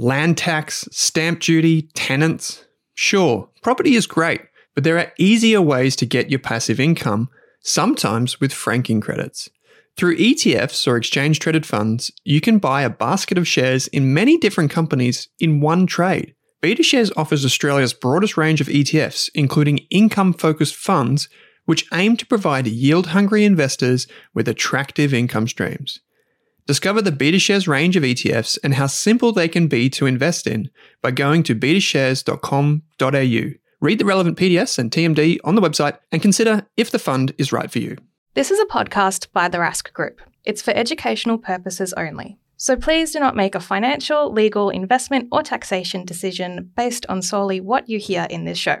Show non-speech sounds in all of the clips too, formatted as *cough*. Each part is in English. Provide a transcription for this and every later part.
Land tax, stamp duty, tenants. Sure, property is great, but there are easier ways to get your passive income, sometimes with franking credits. Through ETFs or exchange traded funds, you can buy a basket of shares in many different companies in one trade. BetaShares offers Australia's broadest range of ETFs, including income focused funds, which aim to provide yield hungry investors with attractive income streams. Discover the BetaShares range of ETFs and how simple they can be to invest in by going to betashares.com.au. Read the relevant PDS and TMD on the website and consider if the fund is right for you. This is a podcast by the Rask Group. It's for educational purposes only. So please do not make a financial, legal, investment, or taxation decision based on solely what you hear in this show.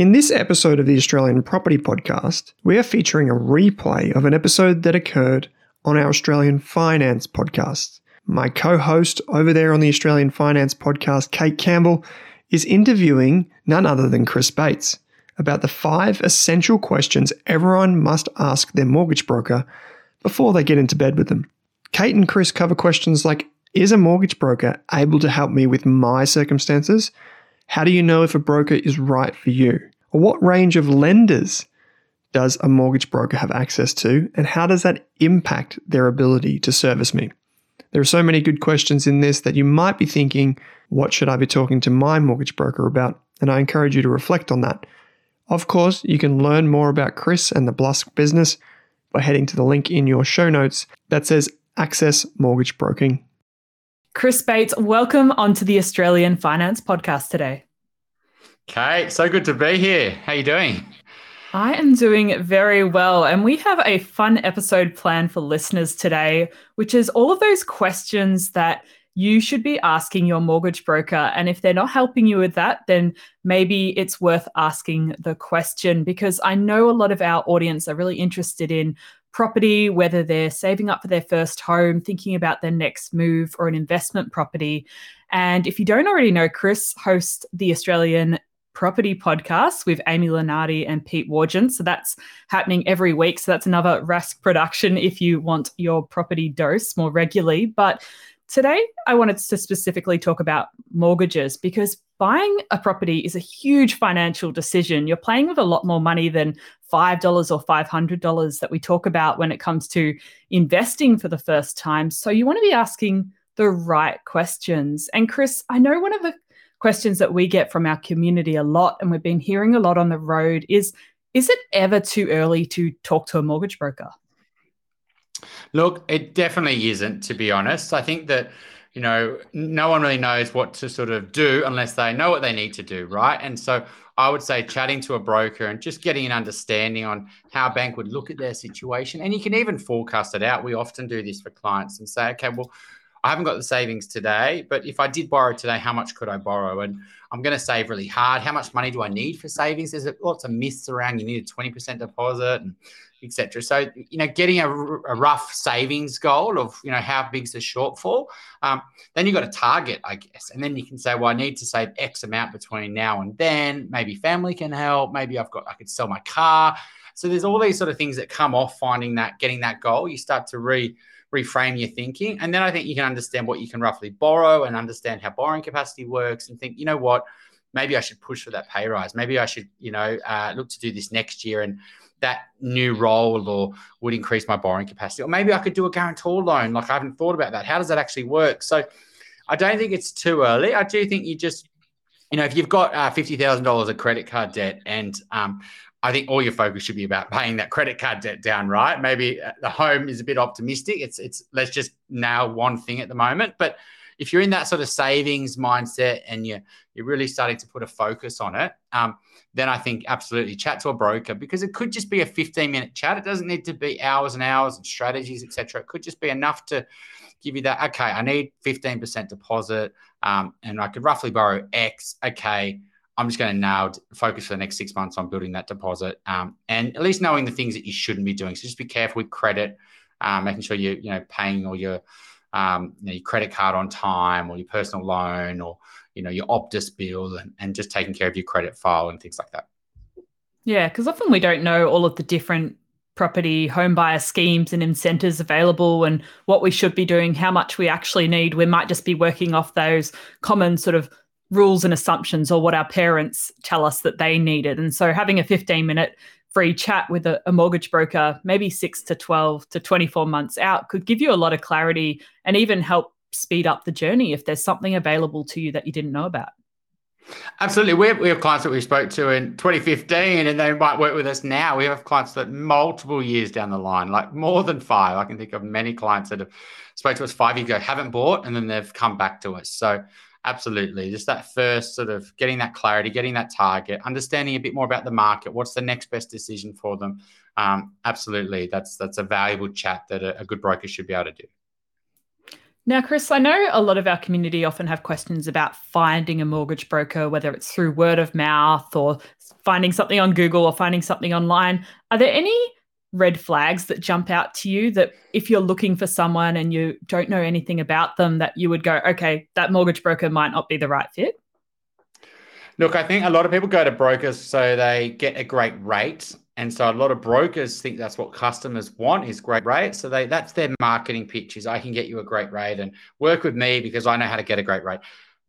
In this episode of the Australian Property Podcast, we are featuring a replay of an episode that occurred on our Australian Finance podcast. My co host over there on the Australian Finance podcast, Kate Campbell, is interviewing none other than Chris Bates about the five essential questions everyone must ask their mortgage broker before they get into bed with them. Kate and Chris cover questions like Is a mortgage broker able to help me with my circumstances? How do you know if a broker is right for you? Or what range of lenders does a mortgage broker have access to? And how does that impact their ability to service me? There are so many good questions in this that you might be thinking, what should I be talking to my mortgage broker about? And I encourage you to reflect on that. Of course, you can learn more about Chris and the Blusk business by heading to the link in your show notes that says Access Mortgage Broking. Chris Bates, welcome onto the Australian Finance Podcast today. Kate, so good to be here. How you doing? I am doing very well, and we have a fun episode planned for listeners today, which is all of those questions that you should be asking your mortgage broker. And if they're not helping you with that, then maybe it's worth asking the question because I know a lot of our audience are really interested in property, whether they're saving up for their first home, thinking about their next move, or an investment property. And if you don't already know, Chris hosts the Australian Property Podcast with Amy Lenardi and Pete Wargent. So that's happening every week. So that's another Rask production if you want your property dose more regularly. But Today, I wanted to specifically talk about mortgages because buying a property is a huge financial decision. You're playing with a lot more money than $5 or $500 that we talk about when it comes to investing for the first time. So you want to be asking the right questions. And Chris, I know one of the questions that we get from our community a lot, and we've been hearing a lot on the road, is is it ever too early to talk to a mortgage broker? Look, it definitely isn't, to be honest. I think that, you know, no one really knows what to sort of do unless they know what they need to do, right? And so I would say chatting to a broker and just getting an understanding on how a bank would look at their situation. And you can even forecast it out. We often do this for clients and say, okay, well, I haven't got the savings today, but if I did borrow today, how much could I borrow? And I'm going to save really hard. How much money do I need for savings? There's lots of myths around. You need a 20% deposit and etc. So you know, getting a, a, rough savings goal of you know how big's the shortfall, um, then you've got a target, I guess, and then you can say, well, I need to save X amount between now and then. Maybe family can help. Maybe I've got I could sell my car. So there's all these sort of things that come off finding that getting that goal. You start to re reframe your thinking, and then I think you can understand what you can roughly borrow and understand how borrowing capacity works, and think, you know what. Maybe I should push for that pay rise. Maybe I should, you know, uh, look to do this next year and that new role or would increase my borrowing capacity. Or maybe I could do a guarantor loan. Like I haven't thought about that. How does that actually work? So I don't think it's too early. I do think you just, you know, if you've got uh, $50,000 of credit card debt and um, I think all your focus should be about paying that credit card debt down, right? Maybe uh, the home is a bit optimistic. It's, it's, let's just nail one thing at the moment. But if you're in that sort of savings mindset and you're you're really starting to put a focus on it, um, then I think absolutely chat to a broker because it could just be a 15 minute chat. It doesn't need to be hours and hours and strategies, etc. It could just be enough to give you that. Okay, I need 15% deposit, um, and I could roughly borrow X. Okay. I'm just going to now focus for the next six months on building that deposit, um, and at least knowing the things that you shouldn't be doing. So just be careful with credit, um, making sure you you know paying all your um, you know, your credit card on time or your personal loan or you know your Optus bill and, and just taking care of your credit file and things like that. Yeah, because often we don't know all of the different property home buyer schemes and incentives available and what we should be doing, how much we actually need. We might just be working off those common sort of rules and assumptions or what our parents tell us that they needed. And so having a 15 minute free chat with a, a, mortgage broker, maybe six to 12 to 24 months out, could give you a lot of clarity and even help speed up the journey if there's something available to you that you didn't know about. Absolutely. We have, we have clients that we spoke to in 2015 and they might work with us now. We have clients that multiple years down the line, like more than five. I can think of many clients that have spoke to us five years ago, haven't bought, and then they've come back to us. So Absolutely. Just that first sort of getting that clarity, getting that target, understanding a bit more about the market. What's the next best decision for them? Um, absolutely. That's that's a valuable chat that a, a good broker should be able to do. Now, Chris, I know a lot of our community often have questions about finding a mortgage broker, whether it's through word of mouth or finding something on Google or finding something online. Are there any red flags that jump out to you that if you're looking for someone and you don't know anything about them that you would go okay that mortgage broker might not be the right fit look i think a lot of people go to brokers so they get a great rate. And so a lot of brokers think that's what customers want is great rate so they that's their marketing pitch is i can get you a great rate and work with me because i know how to get a great rate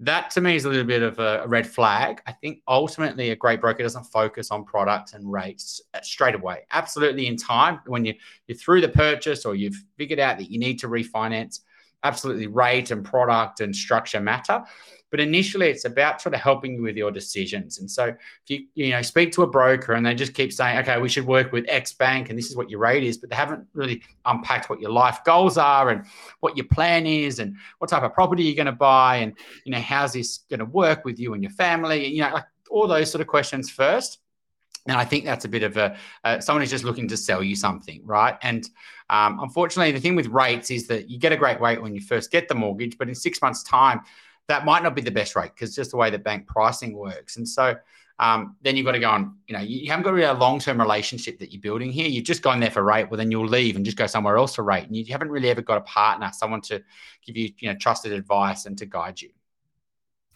that to me is a little bit of a red flag. I think ultimately a great broker doesn't focus on products and rates uh, straight away. Absolutely in time when you you're through the purchase or you've figured out that you need to refinance, absolutely rate and product and structure matter. But initially, it's about sort of helping you with your decisions. And so, if you you know speak to a broker and they just keep saying, "Okay, we should work with X bank, and this is what your rate is," but they haven't really unpacked what your life goals are and what your plan is and what type of property you're going to buy and you know how's this going to work with you and your family, and you know, like all those sort of questions first. And I think that's a bit of a uh, someone who's just looking to sell you something, right? And um, unfortunately, the thing with rates is that you get a great rate when you first get the mortgage, but in six months' time, that might not be the best rate because just the way that bank pricing works. And so um, then you've got to go on, you know, you haven't got really a long term relationship that you're building here. You've just gone there for rate. Well, then you'll leave and just go somewhere else to rate. And you haven't really ever got a partner, someone to give you, you know, trusted advice and to guide you.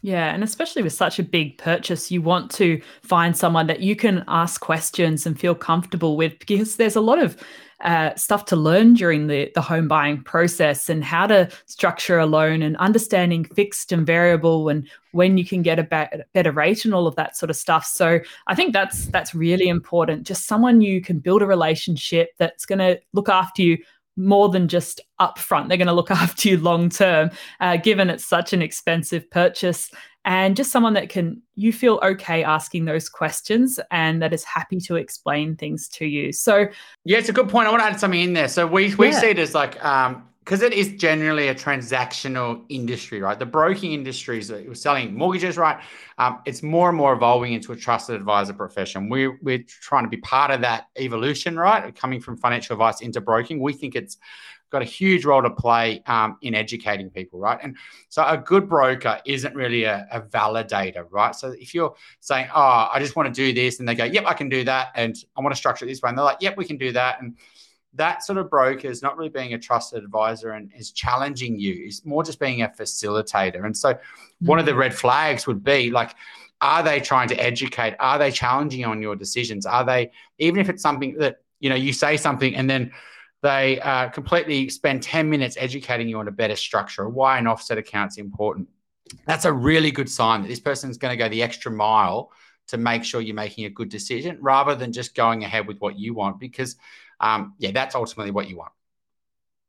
Yeah, and especially with such a big purchase, you want to find someone that you can ask questions and feel comfortable with because there's a lot of uh, stuff to learn during the, the home buying process and how to structure a loan and understanding fixed and variable and when you can get a be- better rate and all of that sort of stuff. So I think that's that's really important. Just someone you can build a relationship that's going to look after you more than just upfront. They're going to look *laughs* after you long term, uh, given it's such an expensive purchase. And just someone that can you feel okay asking those questions and that is happy to explain things to you. So yeah, it's a good point. I want to add something in there. So we we yeah. see it as like um, because it is generally a transactional industry, right? The broking industry is selling mortgages, right? Um, it's more and more evolving into a trusted advisor profession. We're, we're trying to be part of that evolution, right? Coming from financial advice into broking, we think it's got a huge role to play um, in educating people, right? And so a good broker isn't really a, a, validator, right? So if you're saying, oh, I just want to do this, and they go, yep, I can do that, and I want to structure it this way, and they're like, yep, we can do that, and that sort of broker is not really being a trusted advisor and is challenging you. It's more just being a facilitator. And so, mm-hmm. one of the mm-hmm. red flags would be like, are they trying to educate? Are they challenging on your decisions? Are they, even if it's something that, you know, you say something and then they uh, completely spend 10 minutes educating you on a better structure, why an offset account is important. That's a really good sign that this person is going to go the extra mile to make sure you're making a good decision rather than just going ahead with what you want because um, yeah, that's ultimately what you want.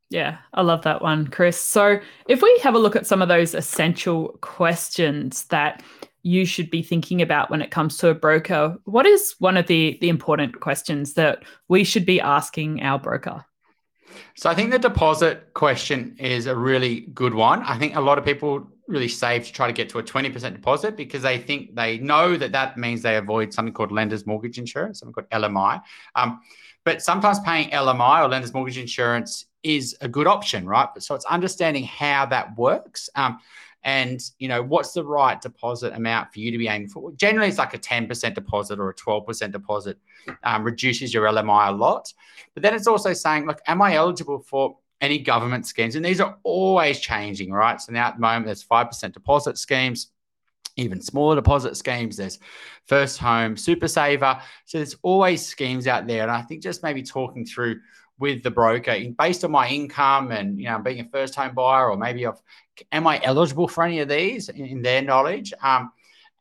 Yeah, I love that one, Chris. So, if we have a look at some of those essential questions that you should be thinking about when it comes to a broker, what is one of the the important questions that we should be asking our broker? So I think the deposit question is a really good one. I think a lot of people really save to try to get to a 20% deposit because they think they know that that means they avoid something called lender's mortgage insurance, something called LMI. Um, but sometimes paying LMI or lender's mortgage insurance is a good option, right? So it's understanding how that works. Um, and you know what's the right deposit amount for you to be aiming for generally it's like a 10% deposit or a 12% deposit um, reduces your lmi a lot but then it's also saying look am i eligible for any government schemes and these are always changing right? So now at the moment there's 5% deposit schemes even smaller deposit schemes. There's first home super saver. So there's always schemes out there. And i think just maybe talking through with the broker based on my income and you know being a first home buyer or maybe I've am I eligible for any of these in, in their knowledge? Um,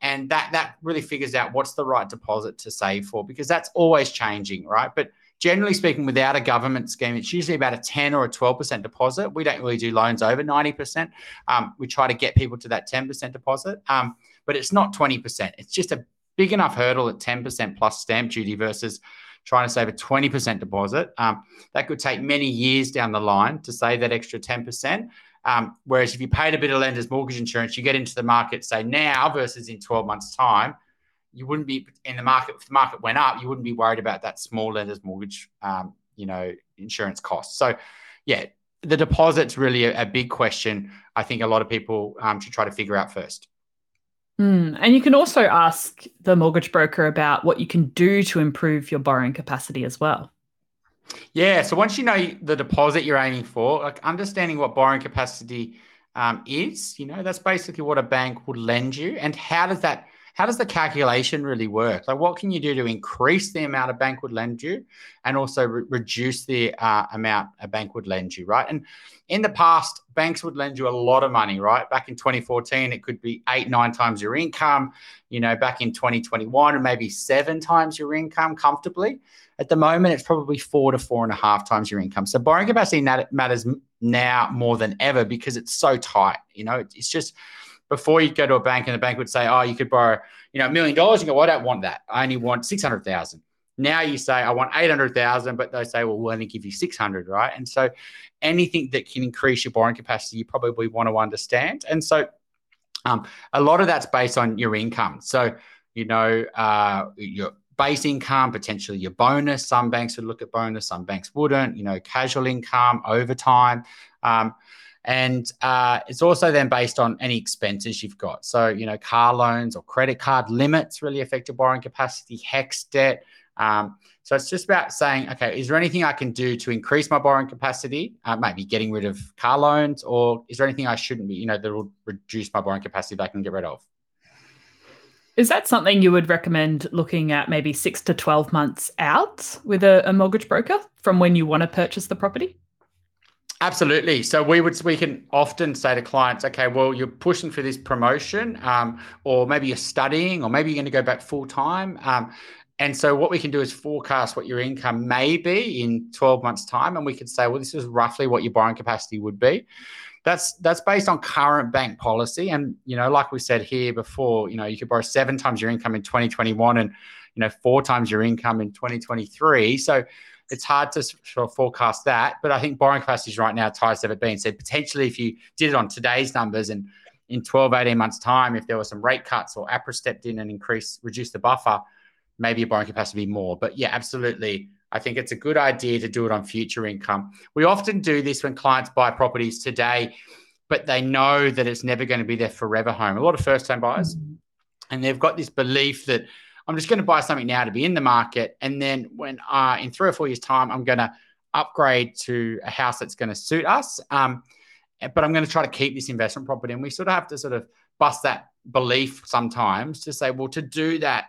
and that that really figures out what's the right deposit to save for because that's always changing right? But generally speaking without a government scheme it's usually about a 10 or a 12% deposit we don't really do loans over 90% um, we try to get people to that 10% deposit um, but it's not 20% it's just a big enough hurdle at 10% plus stamp duty versus trying to save a 20% deposit. Um, that could take many years down the line to save that extra 10%. Um, whereas if you paid a bit of lender's mortgage insurance, you get into the market, say now versus in 12 months' time, you wouldn't be in the market. If the market went up, you wouldn't be worried about that small lender's mortgage, um, you know, insurance cost. So, yeah, the deposit's really a, a, big question. I think a lot of people um, should try to figure out first. Mm. And you can also ask the mortgage broker about what you can do to improve your borrowing capacity as well. Yeah. So once you know the deposit you're aiming for, like understanding what borrowing capacity um, is, you know, that's basically what a bank would lend you. And how does that how does the calculation really work? Like, what can you do to increase the amount a bank would lend you and also re- reduce the uh, amount a bank would lend you, right? And in the past, banks would lend you a lot of money, right? Back in 2014, it could be eight, nine times your income. You know, back in 2021, and maybe seven times your income comfortably. At the moment, it's probably four to four and a half times your income. So borrowing capacity matters now more than ever because it's so tight. You know, it's just before you'd go to a bank and the bank would say, oh, you could borrow, you know, a million dollars. You go, well, I don't want that. I only want 600,000. Now you say, I want 800,000, but they say, well, we'll only give you 600, right? And so anything that can increase your borrowing capacity, you probably want to understand. And so um, a lot of that's based on your income. So, you know, uh, your base income, potentially your bonus. Some banks would look at bonus, some banks wouldn't, you know, casual income, overtime. Um, and uh, it's also then based on any expenses you've got. So, you know, car loans or credit card limits really affect your borrowing capacity, HECS debt. Um, so it's just about saying, okay, is there anything I can do to increase my borrowing capacity? Uh, maybe getting rid of car loans, or is there anything I shouldn't be, you know, that will reduce my borrowing capacity that I can get rid of? Is that something you would recommend looking at maybe six to 12 months out with a, a mortgage broker from when you want to purchase the property? Absolutely. So we would we can often say to clients, okay, well, you're pushing for this promotion, um, or maybe you're studying, or maybe you're going to go back full time. Um, and so what we can do is forecast what your income may be in 12 months' time, and we could say, well, this is roughly what your borrowing capacity would be. That's that's based on current bank policy, and you know, like we said here before, you know, you could borrow seven times your income in 2021, and you know, four times your income in 2023. So it's hard to sort of forecast that. But I think borrowing capacity is right now tightest ever been. So potentially, if you did it on today's numbers and in 12, 18 months' time, if there were some rate cuts or APRA stepped in and increased, reduced the buffer, maybe your borrowing capacity be more. But yeah, absolutely. I think it's a good idea to do it on future income. We often do this when clients buy properties today, but they know that it's never going to be their forever home. A lot of first time buyers, mm-hmm. and they've got this belief that I'm just going to buy something now to be in the market. And then when uh, in three or four years' time, I'm going to upgrade to a house that's going to suit us. Um, but I'm going to try to keep this investment property. And we sort of have to sort of bust that belief sometimes to say, well, to do that,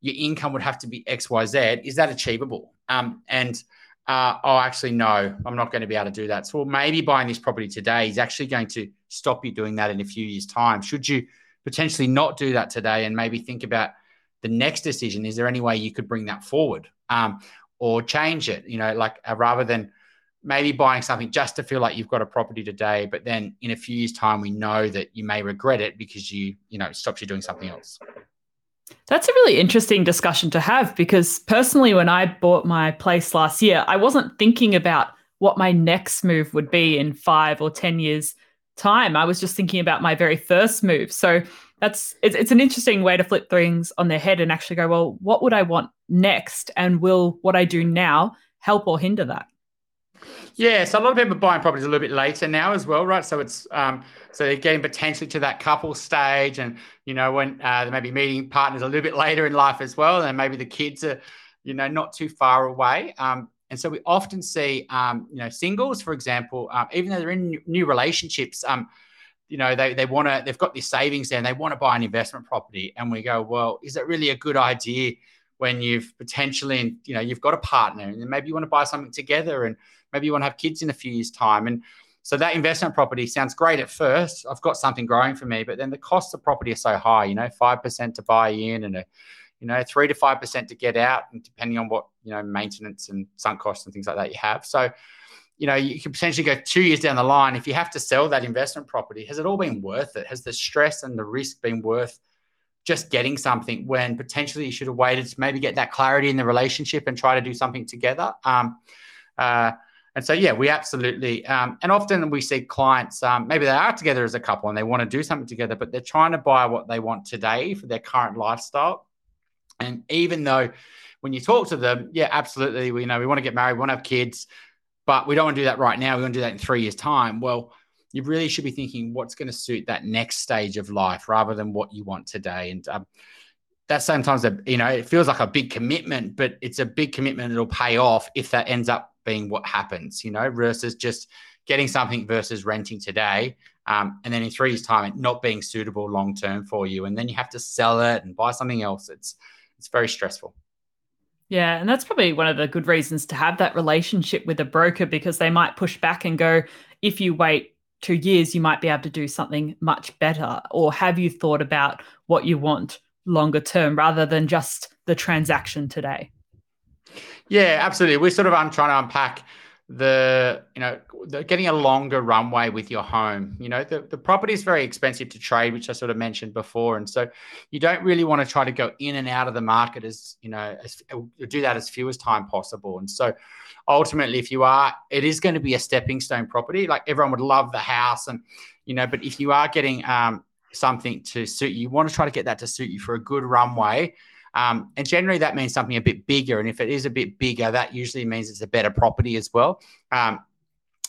your income would have to be X, Y, Z. Is that achievable? Um, and uh, oh, actually, no, I'm not going to be able to do that. So well, maybe buying this property today is actually going to stop you doing that in a few years' time. Should you potentially not do that today and maybe think about the next decision is there any way you could bring that forward um, or change it you know like uh, rather than maybe buying something just to feel like you've got a property today but then in a few years time we know that you may regret it because you you know stops you doing something else that's a really interesting discussion to have because personally when i bought my place last year i wasn't thinking about what my next move would be in five or 10 years' time. I was just thinking about my very first move. So that's it's, it's an interesting way to flip things on their head and actually go, well, what would I want next? And will what I do now help or hinder that? Yeah, so a lot of people are buying properties a little bit later now as well, right? So it's um, so they're getting potentially to that couple stage, and you know when uh, they may be meeting partners a little bit later in life as well, and maybe the kids are, you know, not too far away. Um, and so we often see, um, you know, singles, for example, um, even though they're in new relationships, um, you know, they, they want to, they've got these savings there and they want to buy an investment property. And we go, well, is it really a good idea when you've potentially, you know, you've got a partner and maybe you want to buy something together and maybe you want to have kids in a few years' time. And so that investment property sounds great at first. I've got something growing for me, but then the costs of property are so high, you know, 5% to buy in and a you know, three to five percent to get out, and depending on what you know maintenance and sunk costs and things like that you have. So, you know, you could potentially go two years down the line if you have to sell that investment property. Has it all been worth it? Has the stress and the risk been worth just getting something when potentially you should have waited to maybe get that clarity in the relationship and try to do something together? Um, uh, and so, yeah, we absolutely, um, and often we see clients, um, maybe they are together as a couple and they want to do something together, but they're trying to buy what they want today for their current lifestyle. And even though when you talk to them, yeah, absolutely, we you know we want to get married, we want to have kids, but we don't want to do that right now. We want to do that in three years' time. Well, you really should be thinking what's going to suit that next stage of life rather than what you want today. And um, that sometimes, you know, it feels like a big commitment, but it's a big commitment that'll pay off if that ends up being what happens, you know, versus just getting something versus renting today. Um, and then in three years' time, it not being suitable long term for you. And then you have to sell it and buy something else. It's, it's very stressful. Yeah, and that's probably one of the good reasons to have that relationship with a broker because they might push back and go, if you wait two years, you might be able to do something much better. Or have you thought about what you want longer term rather than just the transaction today? Yeah, absolutely. We're sort of I'm trying to unpack the you know the, getting a longer runway with your home. You know the, the property is very expensive to trade which i sort of mentioned before. And so you don't really want to try to go in and out of the market as you know as, do that as few as time possible. And so ultimately if you are it is going to be a stepping stone property. Like everyone would love the house and you know but if you are getting um, something to suit you you want to try to get that to suit you for a good runway um, and generally, that means something a bit bigger. And if it is a bit bigger, that usually means it's a better property as well, um,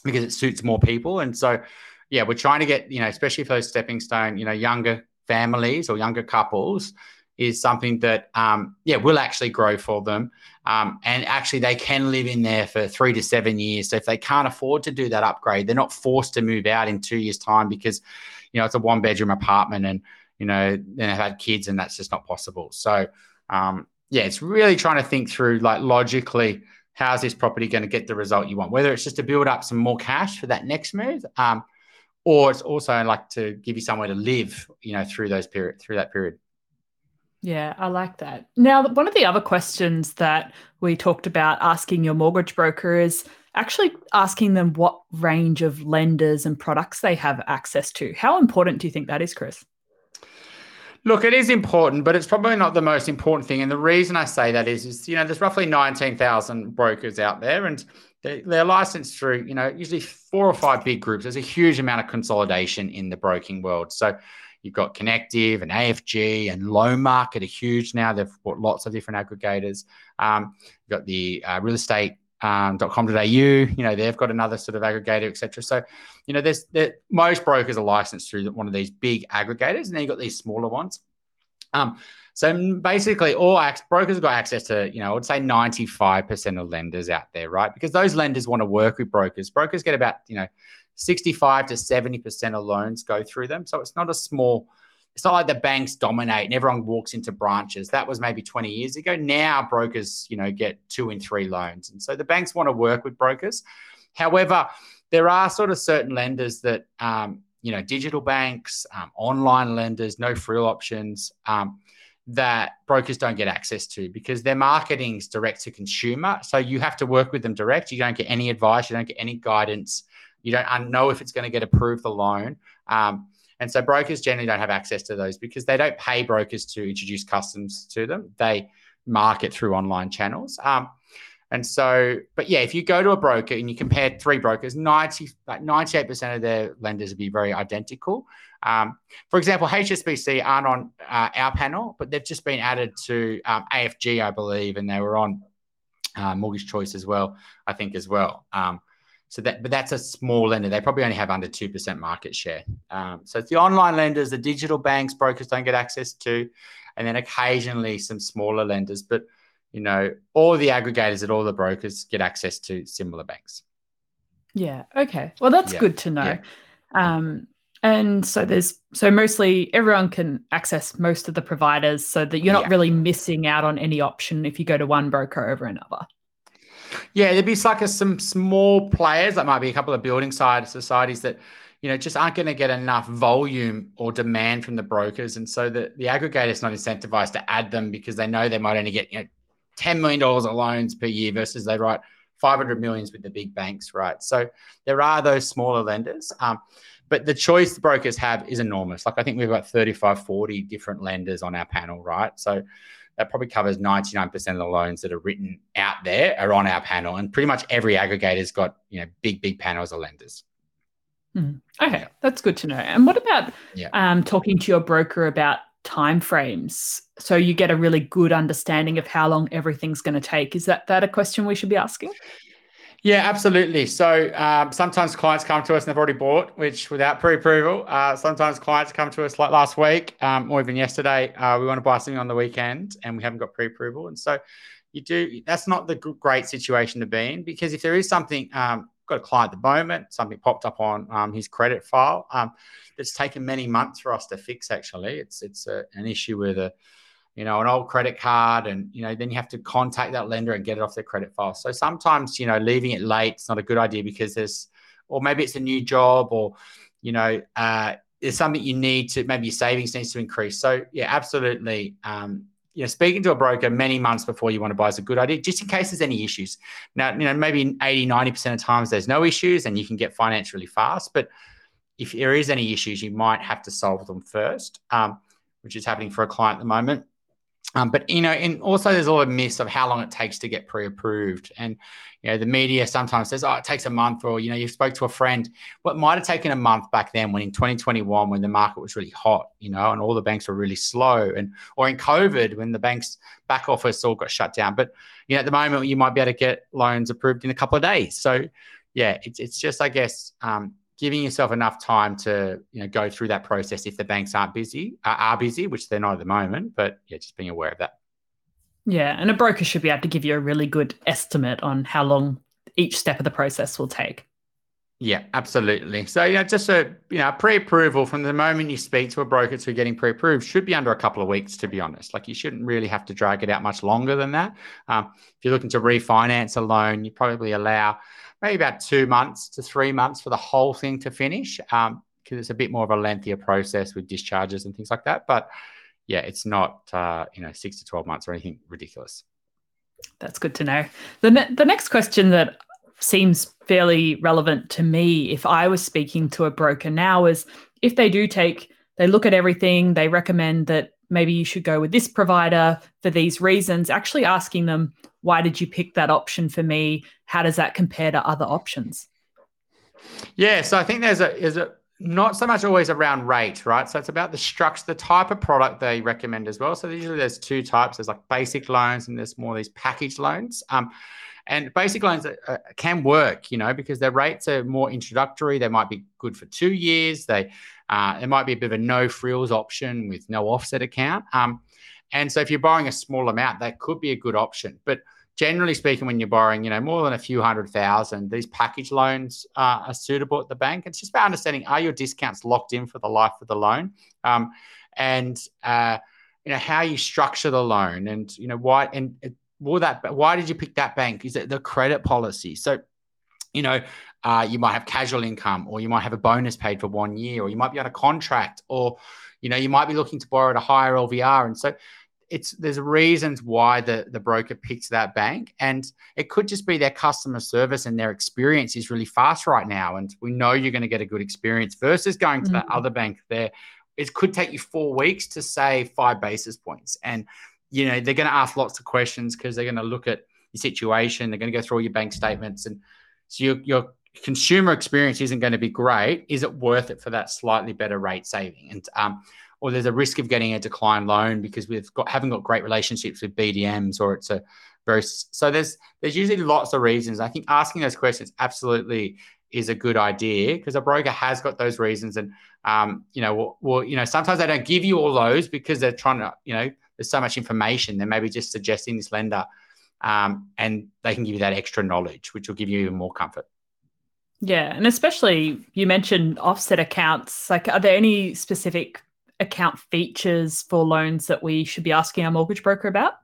because it suits more people. And so, yeah, we're trying to get, you know, especially for those stepping stone, you know, younger families or younger couples, is something that, um, yeah, will actually grow for them. Um, and actually, they can live in there for three to seven years. So if they can't afford to do that upgrade, they're not forced to move out in two years' time because, you know, it's a one bedroom apartment and, you know, they've had kids and that's just not possible. So, um, yeah, it's really trying to think through like logically, how's this property going to get the result you want? Whether it's just to build up some more cash for that next move, um, or it's also like to give you somewhere to live, you know, through those period through that period. Yeah, I like that. Now, one of the other questions that we talked about asking your mortgage broker is actually asking them what range of lenders and products they have access to. How important do you think that is, Chris? Look, it is important, but it's probably not the most important thing. And the reason I say that is, is you know, there's roughly 19,000 brokers out there, and they're, they're licensed through, you know, usually four or five big groups. There's a huge amount of consolidation in the broking world. So you've got Connective and AFG and Loan Market are huge now. They've bought lots of different aggregators. Um, you've got the uh, real estate um, .com.au, you know, they've got another sort of aggregator, etc. So, you know, there's there, most brokers are licensed through one of these big aggregators, and then you've got these smaller ones. Um, so basically, all brokers have got access to, you know, I would say 95% of lenders out there, right? Because those lenders want to work with brokers. Brokers get about, you know, 65 to 70% of loans go through them. So it's not a small it's not like the banks dominate and everyone walks into branches. That was maybe 20 years ago. Now brokers, you know, get two and three loans. And so the banks want to work with brokers. However, there are sort of certain lenders that, um, you know, digital banks, um, online lenders, no frill options, um, that brokers don't get access to because their marketing is direct to consumer. So you have to work with them direct. You don't get any advice. You don't get any guidance. You don't know if it's going to get approved the loan. Um, and so brokers generally don't have access to those because they don't pay brokers to introduce customs to them. They market through online channels. Um, And so, but yeah, if you go to a broker and you compare three brokers, 90, like 98% of their lenders would be very identical. Um, for example, HSBC aren't on uh, our panel, but they've just been added to um, AFG, I believe, and they were on uh, Mortgage Choice as well, I think, as well. Um, so that, but that's a small lender. They probably only have under two percent market share. Um, so it's the online lenders, the digital banks, brokers don't get access to, and then occasionally some smaller lenders. But you know, all the aggregators at all the brokers get access to similar banks. Yeah. Okay. Well, that's yeah. good to know. Yeah. Um, and so there's so mostly everyone can access most of the providers so that you're not yeah. really missing out on any option if you go to one broker over another. Yeah, there'd be like a, some small players that might be a couple of building side societies that you know just aren't going to get enough volume or demand from the brokers, and so the the aggregator is not incentivized to add them because they know they might only get you know ten million dollars of loans per year versus they write 500 millions with the big banks, right? So there are those smaller lenders. Um, but the choice the brokers have is enormous. Like I think we've got 35, 40 different lenders on our panel, right? So that probably covers 99% of the loans that are written out there are on our panel. And pretty much every aggregator's got, you know, big, big panels of lenders. Hmm. Okay, that's good to know. And what about yeah. um, talking to your broker about timeframes so you get a really good understanding of how long everything's going to take? Is that that a question we should be asking? Yeah, absolutely. So um, sometimes clients come to us and they've already bought, which without pre-approval. Uh, sometimes clients come to us like last week um, or even yesterday. Uh, we want to buy something on the weekend and we haven't got pre-approval, and so you do. That's not the great situation to be in because if there is something, um, got a client at the moment, something popped up on um, his credit file um, that's taken many months for us to fix. Actually, it's it's a, an issue with a you know, an old credit card, and you know, then you have to contact that lender and get it off their credit file. So sometimes, you know, leaving it late is not a good idea because there's, or maybe it's a new job, or you know, uh, there's something you need to maybe your savings needs to increase. So yeah, absolutely. Um, you know, speaking to a broker many months before you want to buy is a good idea, just in case there's any issues. Now, you know, maybe 80, 90% of times there's no issues and you can get finance really fast. But if there is any issues, you might have to solve them first, um, which is happening for a client at the moment. Um, but you know, and also there's a lot of myths of how long it takes to get pre-approved, and you know, the media sometimes says, "Oh, it takes a month," or you know, you spoke to a friend. What might have taken a month back then, when in 2021, when the market was really hot, you know, and all the banks were really slow, and or in COVID, when the banks back office all got shut down. But you know, at the moment, you might be able to get loans approved in a couple of days. So yeah, it's it's just I guess um, giving yourself enough time to you know go through that process if the banks aren't busy uh, are busy which they're not at the moment but yeah just being aware of that. Yeah and a broker should be able to give you a really good estimate on how long each step of the process will take. Yeah absolutely. So yeah just a you know pre-approval from the moment you speak to a broker to getting pre-approved should be under a couple of weeks to be honest. Like you shouldn't really have to drag it out much longer than that. Um, if you're looking to refinance a loan you probably allow maybe about two months to three months for the whole thing to finish because um, it's a bit more of a lengthier process with discharges and things like that. But yeah, it's not uh, you know six to twelve months or anything ridiculous. That's good to know. the ne- The next question that seems fairly relevant to me, if I was speaking to a broker now, is if they do take they look at everything, they recommend that maybe you should go with this provider for these reasons, actually asking them, why did you pick that option for me? How does that compare to other options? Yeah, so I think there's a is a not so much always around rate, right? So it's about the structure, the type of product they recommend as well. So usually there's two types. There's like basic loans and there's more these package loans. Um, and basic loans uh, can work, you know, because their rates are more introductory. They might be good for two years. They uh, it might be a bit of a no frills option with no offset account. Um, and so if you're borrowing a small amount, that could be a good option. But generally speaking, when you're borrowing, you know, more than a few hundred thousand, these package loans uh, are suitable at the bank. It's just about understanding are your discounts locked in for the life of the loan, um, and uh, you know how you structure the loan, and you know why and will that why did you pick that bank? Is it the credit policy? So, you know, uh, you might have casual income, or you might have a bonus paid for one year, or you might be on a contract, or you know, you might be looking to borrow at a higher LVR, and so it's there's reasons why the the broker picks that bank and it could just be their customer service and their experience is really fast right now and we know you're going to get a good experience versus going to mm-hmm. that other bank there it could take you four weeks to save five basis points and you know they're going to ask lots of questions because they're going to look at your situation. They're going to go through all your bank statements, and so your your consumer experience isn't going to be great. Is it worth it for that slightly better rate saving? And um, or there's a risk of getting a decline loan because we've got haven't got great relationships with BDMs, or it's a very so there's there's usually lots of reasons. I think asking those questions absolutely is a good idea because a broker has got those reasons and um, you know well, well, you know sometimes they don't give you all those because they're trying to you know there's so much information. They're maybe just suggesting this lender um, and they can give you that extra knowledge which will give you even more comfort. Yeah and especially you mentioned offset accounts. Like are there any specific account features for loans that we should be asking our mortgage broker about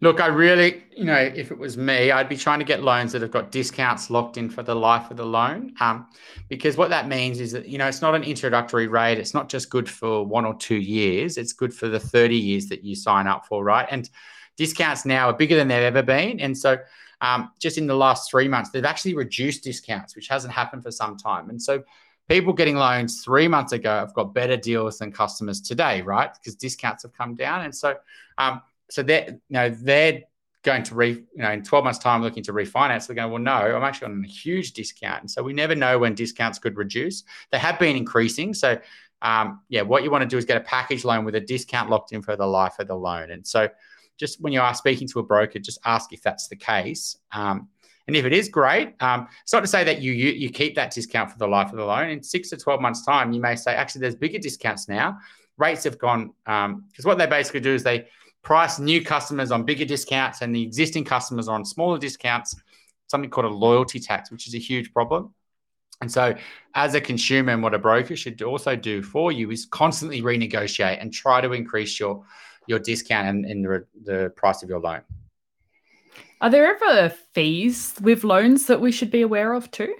Look, I really, you know, if it was me, I'd be trying to get loans that have got discounts locked in for the life of the loan. Um, because what that means is that, you know, it's not an introductory rate. It's not just good for one or two years. It's good for the 30 years that you sign up for, right? And discounts now are bigger than they've ever been. And so um, just in the last three months, they've actually reduced discounts, which hasn't happened for some time. And so people getting loans three months ago have got better deals than customers today, right? Because discounts have come down. And so, um, so they're you know they're going to re you know in 12 months time looking to refinance. They're going well no i'm actually on a huge discount. And so we never know when discounts could reduce. They have been increasing. So um, yeah what you want to do is get a package loan with a discount locked in for the life of the loan. And so just when you are speaking to a broker just ask if that's the case. Um, and if it is great um, it's not to say that you, you you keep that discount for the life of the loan in six to 12 months time you may say actually there's bigger discounts now rates have gone because um, what they basically do is they price new customers on bigger discounts and the existing customers on smaller discounts, something called a loyalty tax, which is a huge problem. And so, as a consumer, and what a broker should also do for you is constantly renegotiate and try to increase your your discount and, and the, the price of your loan. Are there ever fees with loans that we should be aware of too?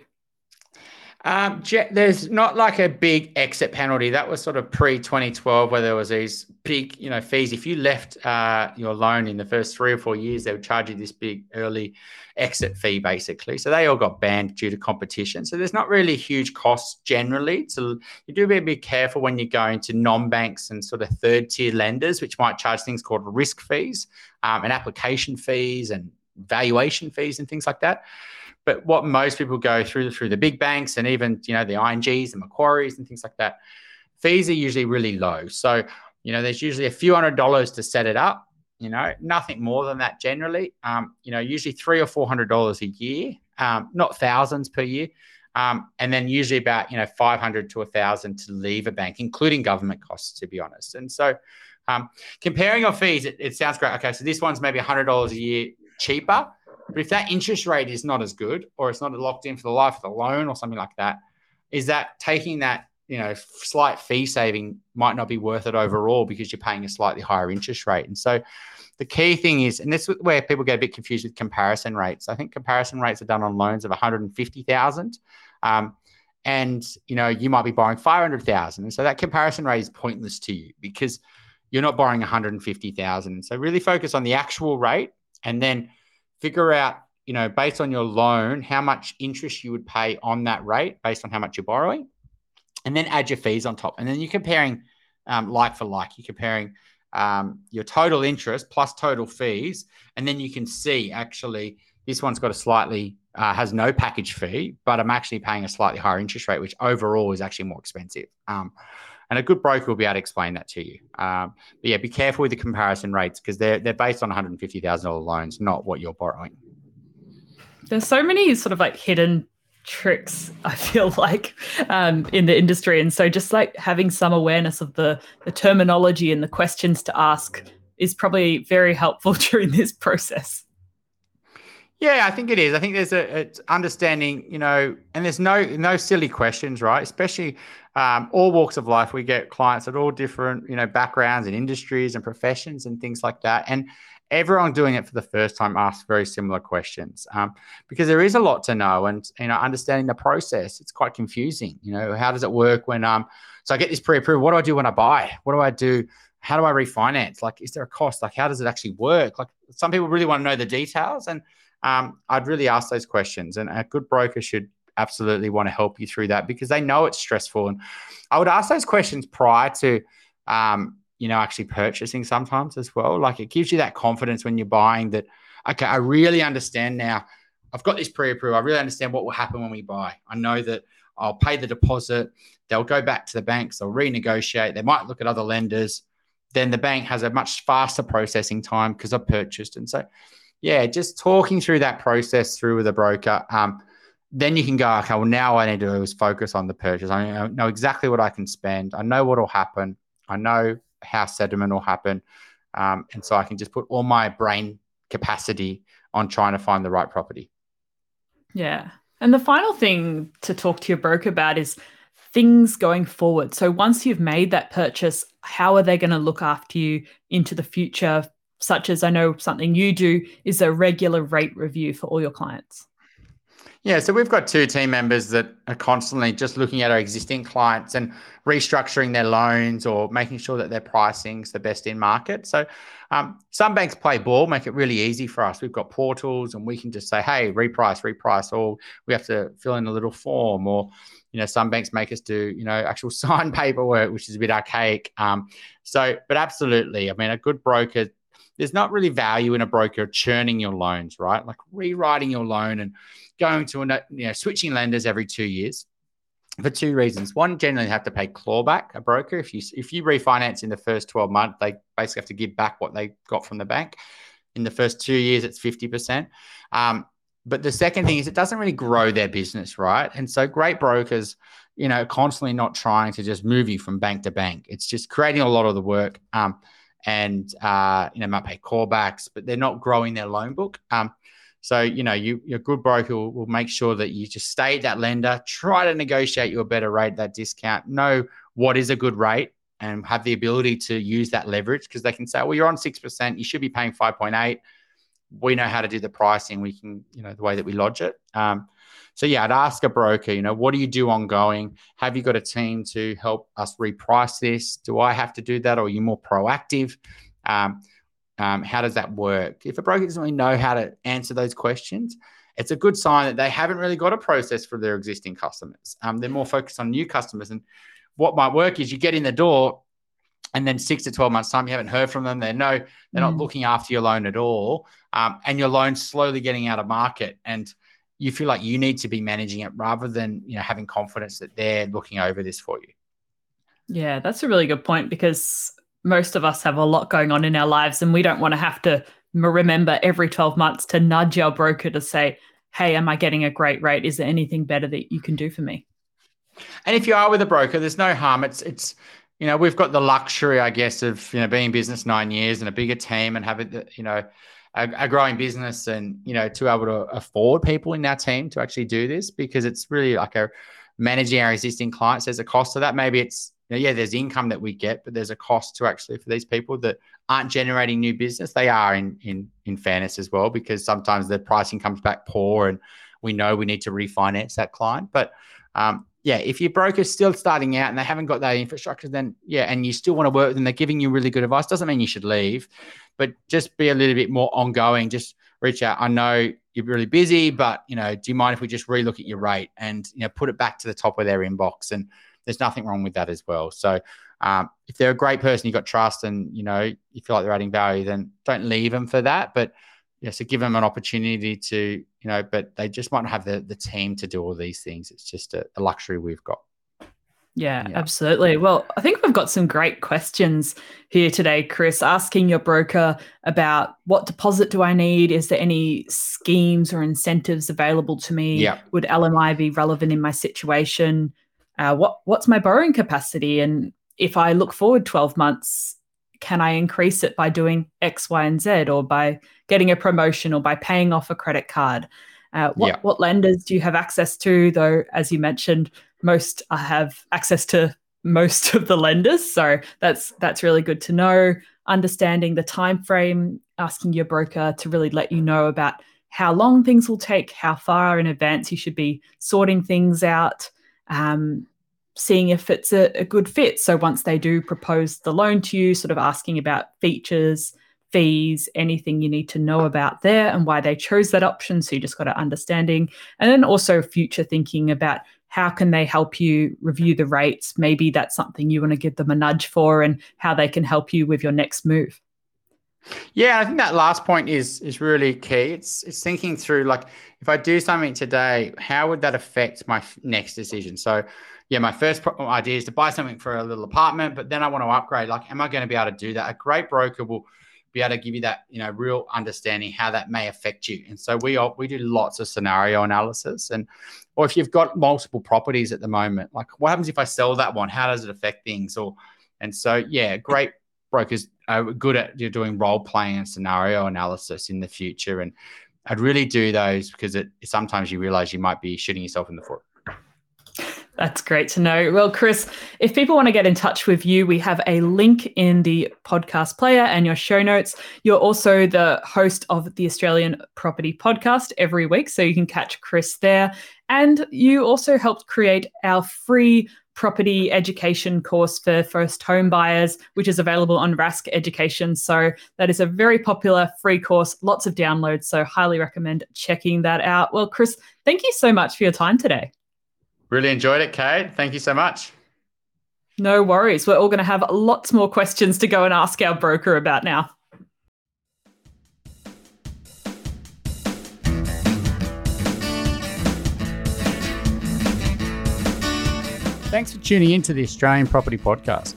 Um, there's not like a big exit penalty. That was sort of pre 2012, where there was these big, you know, fees. If you left uh, your loan in the first three or four years, they would charge you this big early exit fee, basically. So they all got banned due to competition. So there's not really huge costs generally. So you do be a bit careful when you're going to non-banks and sort of third tier lenders, which might charge things called risk fees um, and application fees and valuation fees and things like that. But what most people go through through the big banks and even you know the INGs and Macquarie's and things like that, fees are usually really low. So you know there's usually a few hundred dollars to set it up. You know nothing more than that generally. Um, you know usually three or four hundred dollars a year, um, not thousands per year. Um, and then usually about you know 500 to a thousand to leave a bank, including government costs, to be honest. And so, um, comparing your fees, it, it, sounds great. Okay, so this one's maybe $100 a year cheaper, but if that interest rate is not as good, or it's not locked in for the life of the loan, or something like that, is that taking that you know slight fee saving might not be worth it overall because you're paying a slightly higher interest rate. And so the key thing is, and this is where people get a bit confused with comparison rates. I think comparison rates are done on loans of 150,000. Um, and you know you might be borrowing 500,000 and so that comparison rate is pointless to you because you're not borrowing 150,000 so really focus on the actual rate and then figure out, you know, based on your loan, how much interest you would pay on that rate based on how much you're borrowing, and then add your fees on top. And then you're comparing um, like for like. You're comparing um, your total interest plus total fees, and then you can see actually this one's got a slightly uh, has no package fee, but I'm actually paying a slightly higher interest rate, which overall is actually more expensive. Um, and a good broker will be able to explain that to you. Um, but yeah, be careful with the comparison rates because they're they're based on one hundred fifty thousand dollar loans, not what you're borrowing. There's so many sort of like hidden tricks *laughs* i feel like um, in the industry and so just like having some awareness of the the terminology and the questions to ask is probably very helpful *laughs* during this process yeah, I think it is. I think there's a understanding, you know, and there's no no silly questions, right? Especially um, all walks of life. We get clients at all different, you know, backgrounds and industries and professions and things like that. And everyone doing it for the first time asks very similar questions um, because there is a lot to know and you know understanding the process. It's quite confusing. You know, how does it work when um? So I get this pre-approved. What do I do when I buy? What do I do? How do I refinance? Like, is there a cost? Like, how does it actually work? Like, some people really want to know the details and um, I'd really ask those questions. And a good broker should absolutely want to help you through that because they know it's stressful. And I would ask those questions prior to, um, you know, actually purchasing sometimes as well. Like it gives you that confidence when you're buying that, okay, I really understand now. I've got this pre-approval. I really understand what will happen when we buy. I know that I'll pay the deposit. They'll go back to the banks. They'll renegotiate. They might look at other lenders. Then the bank has a much faster processing time because I've purchased. And so, yeah, just talking through that process through with a broker. Um, then you can go, okay, well, now I need to do is focus on the purchase. I know exactly what I can spend. I know what will happen. I know how settlement will happen. Um, and so I can just put all my brain capacity on trying to find the right property. Yeah. And the final thing to talk to your broker about is things going forward. So once you've made that purchase, how are they going to look after you into the future? Such as I know something you do is a regular rate review for all your clients. Yeah, so we've got two team members that are constantly just looking at our existing clients and restructuring their loans or making sure that their pricing's the best in market. So um, some banks play ball, make it really easy for us. We've got portals and we can just say, hey, reprice, reprice, or we have to fill in a little form or you know some banks make us do you know actual *laughs* sign paperwork which is a bit archaic um, so but absolutely i mean a good broker there's not really value in a broker churning your loans right like rewriting your loan and going to a, you know switching lenders every two years for two reasons. One, generally have to pay clawback a broker. If you if you refinance in the first 12 months, they basically have to give back what they got from the bank. In the first two years, it's 50%. Um, but the second thing is it doesn't really grow their business, right? And so great brokers, you know, constantly not trying to just move you from bank to bank. It's just creating a lot of the work. Um, and uh, you know, might pay clawbacks, but they're not growing their loan book. Um, so, you know, you, your good broker will, will, make sure that you just stay at that lender, try to negotiate you a better rate, that discount, know what is a good rate and have the ability to use that leverage because they can say, well, you're on 6%, you should be paying 5.8. We know how to do the pricing. We can, you know, the way that we lodge it. Um, so yeah, I'd ask a broker, you know, what do you do ongoing? Have you got a team to help us reprice this? Do I have to do that or are you more proactive? Um, um, how does that work? If a broker doesn't really know how to answer those questions, it's a good sign that they haven't really got a process for their existing customers. Um, they're more focused on new customers. And what might work is you get in the door, and then six to 12 months time, you haven't heard from them. They're no, they're mm. not looking after your loan at all. Um, and your loan's slowly getting out of market. And you feel like you need to be managing it rather than, you know, having confidence that they're looking over this for you. Yeah, that's a really good point because most of us have a lot going on in our lives and we don't want to have to remember every 12 months to nudge our broker to say, hey, am I getting a great rate? Is there anything better that you can do for me? And if you are with a broker, there's no harm. It's, it's, you know, we've got the luxury, I guess, of, you know, being in business nine years and a bigger team and having, the you know, a, a growing business and, you know, to able to afford people in our team to actually do this because it's really like a managing our existing clients. There's a cost to that. Maybe it's, know, yeah, there's income that we get, but there's a cost to actually for these people that aren't generating new business. They are in in in fairness as well, because sometimes the pricing comes back poor, and we know we need to refinance that client. But um, yeah, if your broker's still starting out and they haven't got that infrastructure, then yeah, and you still want to work with them, they're giving you really good advice. Doesn't mean you should leave, but just be a little bit more ongoing. Just reach out. I know you're really busy, but you know, do you mind if we just relook at your rate and you know put it back to the top of their inbox and there's nothing wrong with that as well. So um, if they're a great person, you've got trust, and you know you feel like they're adding value, then don't leave them for that. But yeah, so give them an opportunity to you know, but they just might not have the the team to do all these things. It's just a, a luxury we've got. Yeah, yeah, absolutely. Well, I think we've got some great questions here today, Chris, asking your broker about what deposit do I need? Is there any schemes or incentives available to me? Yeah. Would LMI be relevant in my situation? uh, what what's my borrowing capacity and if i look forward 12 months can i increase it by doing x y and z or by getting a promotion or by paying off a credit card? Uh, what, yeah. what lenders do you have access to? Though as you mentioned most I have access to most of the lenders so that's that's really good to know. Understanding the time frame asking your broker to really let you know about how long things will take how far in advance you should be sorting things out um, seeing if it's a, a, good fit. So once they do propose the loan to you, sort of asking about features, fees, anything you need to know about there and why they chose that option. So you just got an understanding. And then also future thinking about how can they help you review the rates? Maybe that's something you want to give them a nudge for and how they can help you with your next move. Yeah, I think that last point is is really key. It's it's thinking through like if I do something today, how would that affect my next decision? So, yeah, my first uh, idea is to buy something for a little apartment, but then I want to upgrade. Like, am I going to be able to do that? A great broker will be able to give you that, you know, real understanding how that may affect you. And so we we do lots of scenario analysis, and or if you've got multiple properties at the moment, like what happens if I sell that one? How does it affect things? Or and so yeah, great brokers are good at you're doing role playing and scenario analysis in the future. And I'd really do those because it sometimes you realize you might be shooting yourself in the foot. That's great to know. Well, Chris, if people want to get in touch with you, we have a link in the podcast player and your show notes. You're also the host of the Australian Property Podcast every week, so you can catch Chris there. And you also helped create our free property education course for first home buyers, which is available on Rask Education. So that is a very popular free course, lots of downloads. So highly recommend checking that out. Well, Chris, thank you so much for your time today. Really enjoyed it, Kate. Thank you so much. No worries. We're all going to have lots more questions to go and ask our broker about now. Thanks for tuning in to the Australian Property Podcast.